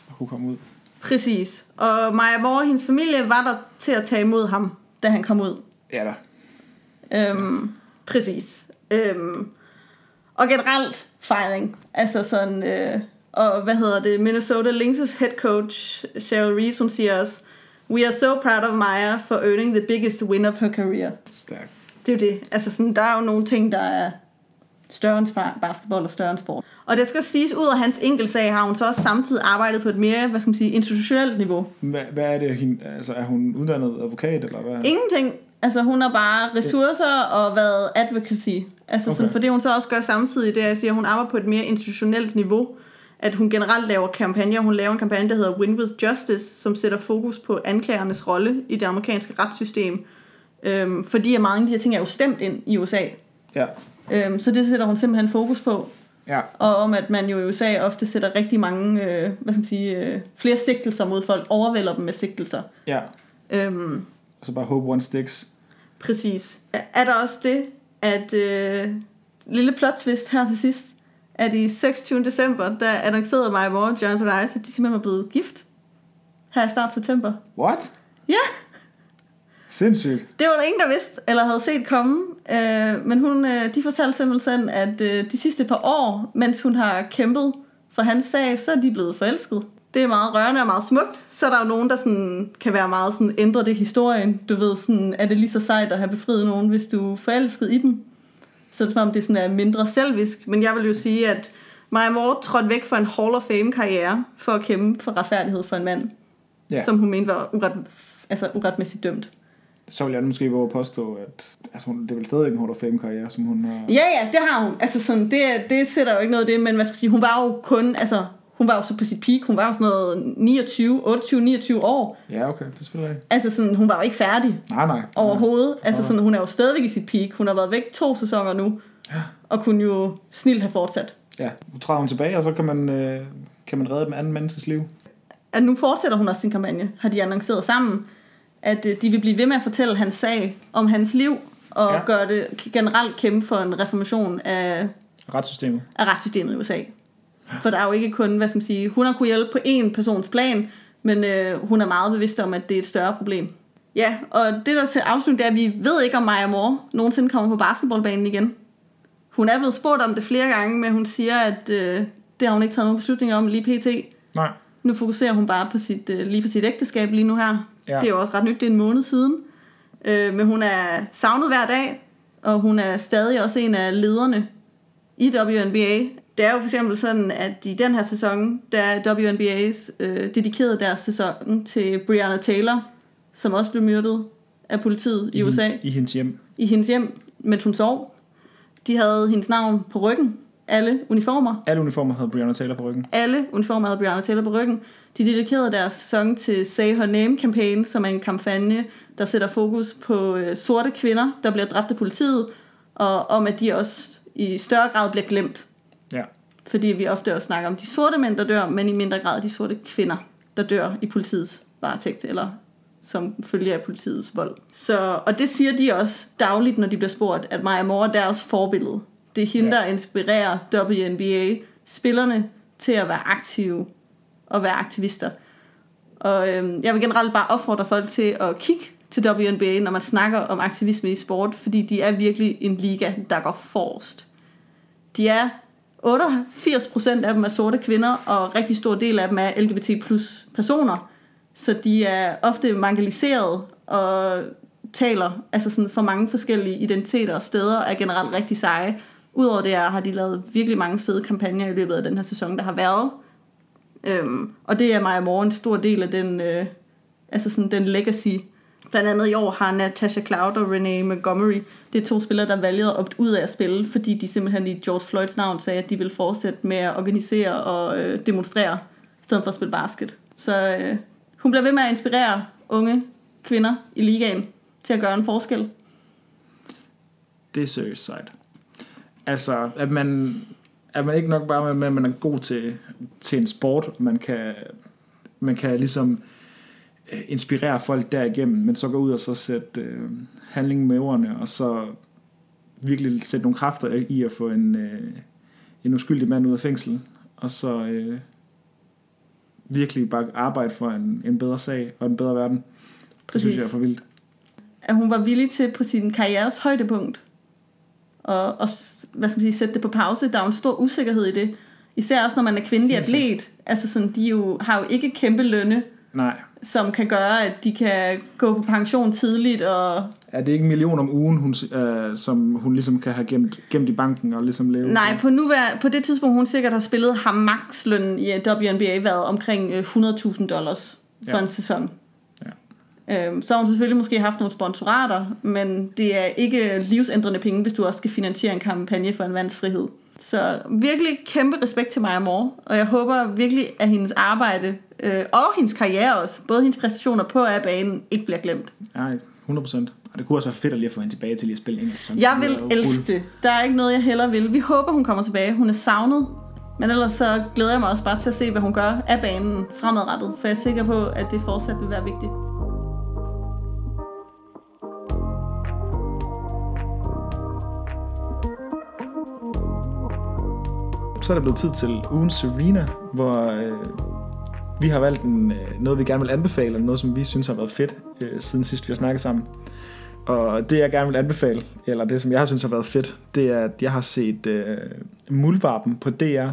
Speaker 1: At kunne komme ud.
Speaker 2: Præcis. Og Maja Moore og hendes familie var der til at tage imod ham, da han kom ud.
Speaker 1: Ja da.
Speaker 2: Øhm, præcis. Øhm, og generelt fejring. Altså sådan, øh, og hvad hedder det, Minnesota Lynx' head coach, Cheryl Reeves, hun siger også, We are so proud of Maya for earning the biggest win of her career.
Speaker 1: Stærkt.
Speaker 2: Det er jo det. Altså sådan, der er jo nogle ting, der er større end basketball og større end sport. Og det skal siges, ud af hans enkeltsag har hun så også samtidig arbejdet på et mere, hvad skal man sige, institutionelt niveau.
Speaker 1: Hvad, hvad er det? Hende, altså, er hun uddannet advokat, eller hvad?
Speaker 2: Ingenting. Altså hun har bare ressourcer og været advocacy. Altså sådan,
Speaker 1: Okay.
Speaker 2: for det hun så også gør samtidig, det er, at jeg siger, at hun arbejder på et mere institutionelt niveau. At hun generelt laver kampagner. Hun laver en kampagne, der hedder Win with Justice, som sætter fokus på anklagernes rolle i det amerikanske retssystem. Øhm, fordi mange af de her ting er jo stemt ind i USA.
Speaker 1: Ja.
Speaker 2: Øhm, så det sætter hun simpelthen fokus på.
Speaker 1: Ja.
Speaker 2: Og om at man jo i USA ofte sætter rigtig mange, øh, hvad skal man sige, øh, flere sigtelser mod folk, overvælder dem med sigtelser.
Speaker 1: Ja.
Speaker 2: Øhm,
Speaker 1: Og så bare hope one sticks.
Speaker 2: Præcis. Er- Er der også det, at øh, lille plot twist her til sidst, at i 26. december, der annoncerede Moore og Jonathan Ives, at de simpelthen var blevet gift. Her i start september.
Speaker 1: What?
Speaker 2: Ja,
Speaker 1: Sindssygt.
Speaker 2: det var der ingen, der vidste, eller havde set komme. Øh, men hun, øh, de fortalte simpelthen, at øh, de sidste par år, mens hun har kæmpet for hans sag, så er de blevet forelsket. Det er meget rørende og meget smukt. Så er der jo nogen, der sådan, kan være meget sådan, ændre det historien. Du ved, sådan, er det lige så sejt at have befriet nogen, hvis du er forelsket i dem? så er det som om, det sådan er mindre selvisk. Men jeg vil jo sige, at Maja Moore trådte væk fra en Hall of Fame-karriere for at kæmpe for retfærdighed for en mand,
Speaker 1: ja.
Speaker 2: som hun mente var uret, altså uretmæssigt dømt.
Speaker 1: Så vil jeg måske våge påstå, at altså, hun, det er vel stadig en Hall of Fame-karriere, som hun har...
Speaker 2: Ja, ja, det har hun. Altså sådan, det, det sætter jo ikke noget af det, men hvad skal man sige, hun var jo kun, altså, hun var jo så på sit peak, hun var jo sådan noget 29, 28, 29 år.
Speaker 1: Ja, okay, det er selvfølgelig rigtigt.
Speaker 2: Altså sådan, hun var jo ikke færdig
Speaker 1: Nej, nej.
Speaker 2: overhovedet. Altså
Speaker 1: Nej.
Speaker 2: sådan, hun er jo stadigvæk i sit peak. Hun har været væk to sæsoner nu,
Speaker 1: Ja.
Speaker 2: og kunne jo snilt have fortsat.
Speaker 1: Ja, nu træder hun tilbage, og så kan man, øh, kan man redde et anden menneskes liv.
Speaker 2: At nu fortsætter hun også sin kampagne, har de annonceret sammen, at øh, de vil blive ved med at fortælle hans sag om hans liv, og
Speaker 1: Ja.
Speaker 2: gøre det generelt kæmpe for en reformation af
Speaker 1: Retssystemet.
Speaker 2: af retssystemet i USA. For der er jo ikke kun, hvad skal man sige, hun har kunne hjælpe på en persons plan, men øh, hun er meget bevidst om, at det er et større problem. Ja, og det der til afslutning, det er, at vi ved ikke, om Maja Moore nogensinde kommer på basketballbanen igen. Hun er blevet spurgt om det flere gange, men hun siger, at øh, det har hun ikke taget nogen beslutning om lige pt.
Speaker 1: Nej.
Speaker 2: Nu fokuserer hun bare på sit, øh, lige på sit ægteskab lige nu her.
Speaker 1: Ja.
Speaker 2: Det er jo også ret nyt, det er en måned siden. Øh, men hun er savnet hver dag, og hun er stadig også en af lederne i WNBA. Det er jo for eksempel sådan, at i den her sæson, der er WNBA's øh, dedikeret deres sæson til Breonna Taylor, som også blev myrdet af politiet i,
Speaker 1: I
Speaker 2: USA
Speaker 1: Hendes, I hendes hjem.
Speaker 2: i hendes hjem, mens hun sov. De havde hendes navn på ryggen, alle uniformer.
Speaker 1: Alle uniformer havde Brianna Taylor på ryggen.
Speaker 2: Alle uniformer havde Brianna Taylor på ryggen. De dedikerede deres sæson til Say Her Name Campaign, som er en kampagne, der sætter fokus på øh, sorte kvinder, der bliver dræbt af politiet, og om at de også i større grad bliver glemt.
Speaker 1: Ja.
Speaker 2: Fordi vi ofte også snakker om de sorte mænd, der dør, men i mindre grad de sorte kvinder, der dør i politiets varetægt, eller som følge af politiets vold. Så, og det siger de også dagligt, når de bliver spurgt, at Maja Moore er deres forbillede. Det er hende,
Speaker 1: Ja.
Speaker 2: der inspirerer WNBA, spillerne, til at være aktive og være aktivister. Og øhm, jeg vil generelt bare opfordre folk til at kigge til WNBA, når man snakker om aktivisme i sport, fordi de er virkelig en liga, der går forrest. De er 88% af dem er sorte kvinder, og rigtig stor del af dem er LGBT plus personer. Så de er ofte marginaliseret og taler altså sådan for mange forskellige identiteter og steder, og er generelt rigtig seje. Udover det har de lavet virkelig mange fede kampagner i løbet af den her sæson, der har været. Øhm, og det er mig og Morgen en stor del af den, øh, altså sådan den legacy. Blandt andet i år har Natasha Cloud og Renee Montgomery, det er to spillere, der valgte at opte ud af at spille, fordi de simpelthen i George Floyds navn sagde, at de vil fortsætte med at organisere og øh, demonstrere, i stedet for at spille basket. Så øh, hun bliver ved med at inspirere unge kvinder i ligaen til at gøre en forskel.
Speaker 1: Det er seriøst sejt. Altså, at man, at man ikke nok bare med, at man er god til, til en sport, man kan, man kan ligesom øh, inspirere folk derigennem, men så gå ud og så sætte øh, handling med ordene, og så virkelig sætte nogle kræfter i at få en, øh, en uskyldig mand ud af fængsel, og så øh, virkelig bare arbejde for en, en bedre sag og en bedre verden. Det synes
Speaker 2: Præcis.
Speaker 1: jeg er for vildt.
Speaker 2: At hun var villig til på sin karrieres højdepunkt og, og hvad skal man sige, sætte det på pause. Der er jo en stor usikkerhed i det. Især også når man er kvindelig
Speaker 1: sikkert.
Speaker 2: atlet. Altså sådan, de jo, har jo ikke kæmpe lønne,
Speaker 1: Nej,
Speaker 2: som kan gøre, at de kan gå på pension tidligt. Og...
Speaker 1: Er det ikke en million om ugen, hun, øh, som hun ligesom kan have gemt, gemt i banken og ligesom leve?
Speaker 2: Nej, på, nuvær- på det tidspunkt, hun sikkert har spillet, har makslønnen i WNBA været omkring øh, 100.000 dollars for
Speaker 1: Ja.
Speaker 2: en sæson. Øhm, så har hun selvfølgelig måske haft nogle sponsorater, men det er ikke livsændrende penge, hvis du også skal finansiere en kampagne for en mands frihed. Så virkelig kæmpe respekt til Maja Moore, og jeg håber virkelig, at hendes arbejde øh, og hendes karriere også, både hendes præstationer på af banen, ikke bliver glemt.
Speaker 1: Nej, 100 procent. Og det kunne også være fedt at lige at få hende tilbage til lige at spille engelsk. Sådan,
Speaker 2: Jeg vil elske det. Der er ikke noget, jeg heller vil. Vi håber, hun kommer tilbage. Hun er savnet. Men ellers så glæder jeg mig også bare til at se, hvad hun gør af banen fremadrettet. For jeg er sikker på, at det fortsat vil være vigtigt.
Speaker 1: Så er det blevet tid til ugen Serena, hvor øh, vi har valgt en, øh, noget, vi gerne vil anbefale, og noget, som vi synes har været fedt, øh, siden sidst vi har snakket sammen. Og det, jeg gerne vil anbefale, eller det, som jeg har synes har været fedt, det er, at jeg har set øh, Muldvarpen på DR,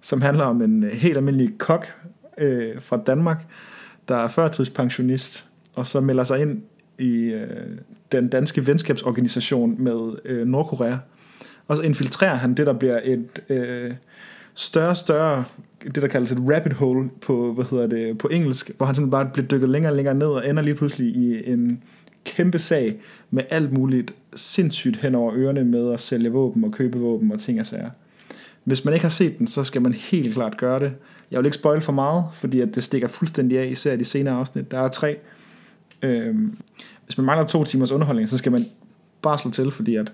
Speaker 1: som handler om en øh, helt almindelig kok øh, fra Danmark, der er førtidspensionist, og så melder sig ind i øh, den danske venskabsorganisation med øh, Nordkorea. Og så infiltrerer han det, der bliver et øh, større større, det der kaldes et rabbit hole på, hvad hedder det, på engelsk, hvor han simpelthen bare bliver dykket længere og længere ned og ender lige pludselig i en kæmpe sag med alt muligt sindssygt hen over ørerne med at sælge våben og købe våben og ting og sager. Hvis man ikke har set den, så skal man helt klart gøre det. Jeg vil ikke spoil for meget, fordi at det stikker fuldstændig af, især de senere afsnit. Der er tre. Øhm, hvis man mangler to timers underholdning, så skal man bare slå til, fordi at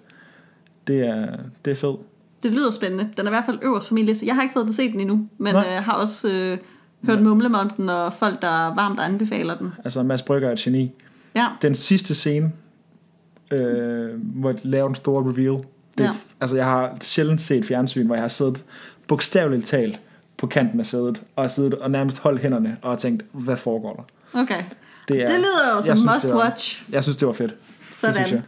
Speaker 1: det er, det er fedt.
Speaker 2: Det lyder spændende. Den er i hvert fald øverst på min liste. Jeg har ikke fået at se den endnu, men
Speaker 1: Nej.
Speaker 2: øh, har også øh, hørt mumle om den, og folk, der varmt anbefaler den.
Speaker 1: Altså Mads Brygger er et geni.
Speaker 2: Ja,
Speaker 1: Den sidste scene, øh, hvor de laver den store reveal, det,
Speaker 2: Ja.
Speaker 1: altså jeg har sjældent set fjernsyn, hvor jeg har siddet bogstaveligt talt på kanten af sædet, og siddet og nærmest holdt hænderne og tænkt, hvad foregår der?
Speaker 2: okay.
Speaker 1: Det, er,
Speaker 2: Det lyder jo
Speaker 1: jeg
Speaker 2: som must
Speaker 1: det var-
Speaker 2: watch.
Speaker 1: Jeg synes, det var fedt. Det
Speaker 2: Sådan.
Speaker 1: synes jeg.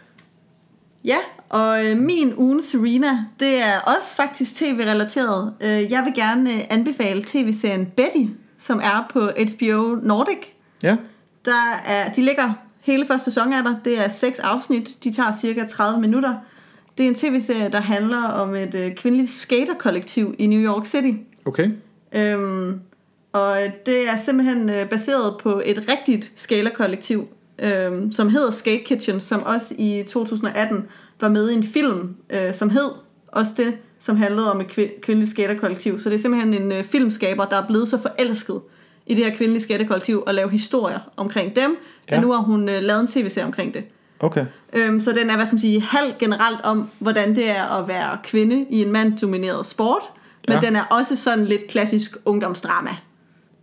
Speaker 2: Ja, og øh, min ugen Serena, det er også faktisk tv-relateret. Øh, jeg vil gerne øh, anbefale tv-serien Betty, som er på HBO Nordic.
Speaker 1: Ja,
Speaker 2: Der er, de ligger, hele første sæson er der, det er seks afsnit, de tager cirka 30 minutter. Det er en tv-serie, der handler om et øh, kvindeligt skaterkollektiv i New York City.
Speaker 1: okay.
Speaker 2: Øhm, og det er simpelthen øh, baseret på et rigtigt skalerkollektiv, øhm, som hedder Skate Kitchen, som også i 2018 var med i en film, øh, som hed også det, som handlede om et kvi- kvindeligt skaterkollektiv. Så det er simpelthen en øh, filmskaber, der er blevet så forelsket i det her kvindelige skaterkollektiv og lave historier omkring dem, ja. At nu har hun øh, lavet en tv-serie omkring det.
Speaker 1: Okay.
Speaker 2: Øhm, så den er, hvad skal man sige, halv generelt om, hvordan det er at være kvinde i en manddomineret sport, men
Speaker 1: Ja.
Speaker 2: den er også sådan lidt klassisk ungdomsdrama.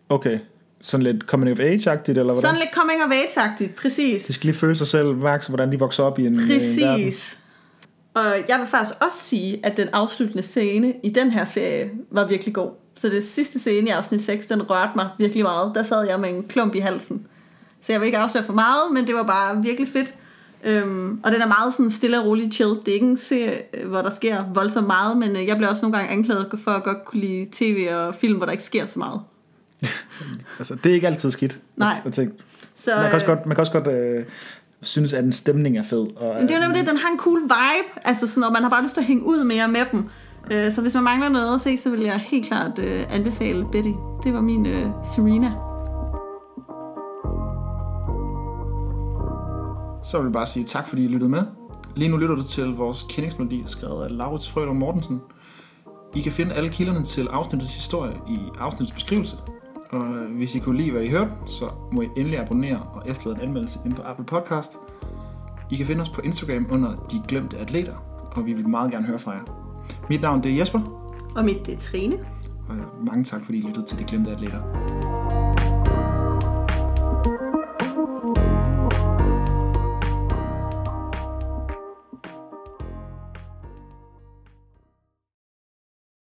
Speaker 1: Okay. Sådan lidt coming of age-agtigt, eller hvordan?
Speaker 2: Sådan lidt coming of age-agtigt, præcis.
Speaker 1: De skal lige føle sig selv, mærke, hvordan de vokser op i en, en verden.
Speaker 2: Og jeg vil faktisk også sige, at den afsluttende scene i den her serie var virkelig god. Så det sidste scene i afsnit 6, den rørte mig virkelig meget. Der sad jeg med en klump i halsen. Så jeg vil ikke afsløre for meget, men det var bare virkelig fedt. Øhm, og den er meget sådan stille og rolig chill. Det er ikke en serie, øh, hvor der sker voldsomt meget, men øh, jeg bliver også nogle gange anklaget for at godt kunne lide tv og film, hvor der ikke sker så meget.
Speaker 1: Altså, det er ikke altid skidt.
Speaker 2: Nej.
Speaker 1: Tænker,
Speaker 2: Så,
Speaker 1: man kan også
Speaker 2: øh,
Speaker 1: godt, man kan også godt øh, synes, at en stemning er fed. Og,
Speaker 2: Men det er jo nemlig det, den har en cool vibe, altså sådan, og man har bare lyst til at hænge ud mere med dem. Øh, Så hvis man mangler noget at se, så vil jeg helt klart øh, anbefale Betty. Det var min øh, Serena.
Speaker 1: Så vil jeg bare sige tak, fordi I lyttede med. Lige nu lytter du til vores kendingsmelodi, skrevet af Laurits Frøder Mortensen. I kan finde alle kilderne til afsnittets historie i afsnittets beskrivelse. Og hvis I kunne lide, hvad I hørte, så må I endelig abonnere og efterlade en anmeldelse ind på Apple Podcast. I kan finde os på Instagram under De Glemte Atleter, og vi vil meget gerne høre fra jer. Mit navn det er Jesper,
Speaker 2: Og mit det er Trine.
Speaker 1: og mange tak, fordi I lyttede til De Glemte Atleter.